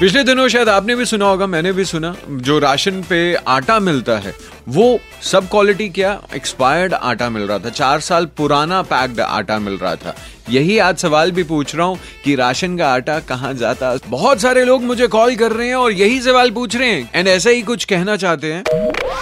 पिछले दिनों शायद आपने भी सुना होगा, मैंने भी सुना, जो राशन पे आटा मिलता है वो सब क्वालिटी क्या? एक्सपायर्ड आटा मिल रहा था। चार साल पुराना पैक्ड आटा मिल रहा था। यही आज सवाल भी पूछ रहा हूँ कि राशन का आटा कहाँ जाता? बहुत सारे लोग मुझे कॉल कर रहे हैं और यही सवाल पूछ रहे हैं। एंड ऐसा ही कुछ कहना चाहते हैं।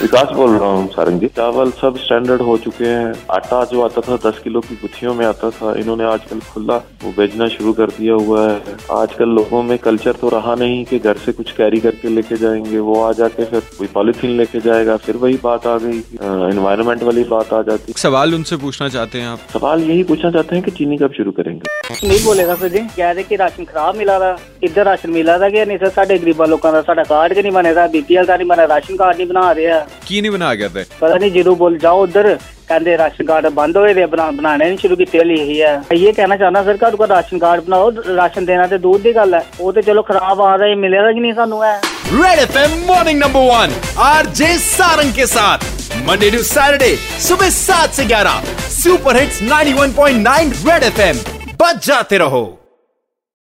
विकास बोल रहा हूँ, सारंग जी। चावल सब स्टैंडर्ड हो चुके हैं। आटा जो आता था, दस किलो की गुत्थियों में आता था, इन्होंने आजकल खुला, वो बेचना शुरू कर दिया हुआ है। आजकल लोगों में कल्चर तो रहा नहीं कि घर से कुछ कैरी करके लेके जाएँगे। वो आ जाके फिर कोई पॉलिथीन लेके जाएगा, फिर वही बात आ गई इन्वायरमेंट वाली बात आ जाती। सवाल उनसे पूछना चाहते हैं आप? सवाल यही पूछना चाहते हैं कि चीनी कब शुरू करेंगे? नहीं बोलेगा सर जी कह रहे कि राशन खराब मिला रहा इधर राशन मिला था नहीं सर? साढ़े गरीबा लोगों का साढ़ा कार्ड के नहीं बने था बीपीएल का नहीं बना राशन कार्ड नहीं बना रहे की नहीं बना गया पता नहीं ज़रूर बोल जाओ उधर कहते राशन कार्ड बंद हो गए बना बनाने नहीं शुरू किए हली ही है ये कहना चाहना सर घर कोई राशन कार्ड बनाओ राशन देना तो दूर की गल है वो तो चलो खराब आ रहा है मिले कि नहीं सानू है Red F M morning number one R J Sarang के साथ। मंडे टू सैटरडे सुबह सात से ग्यारह super hits 91.9 Red F M बच जाते रहो।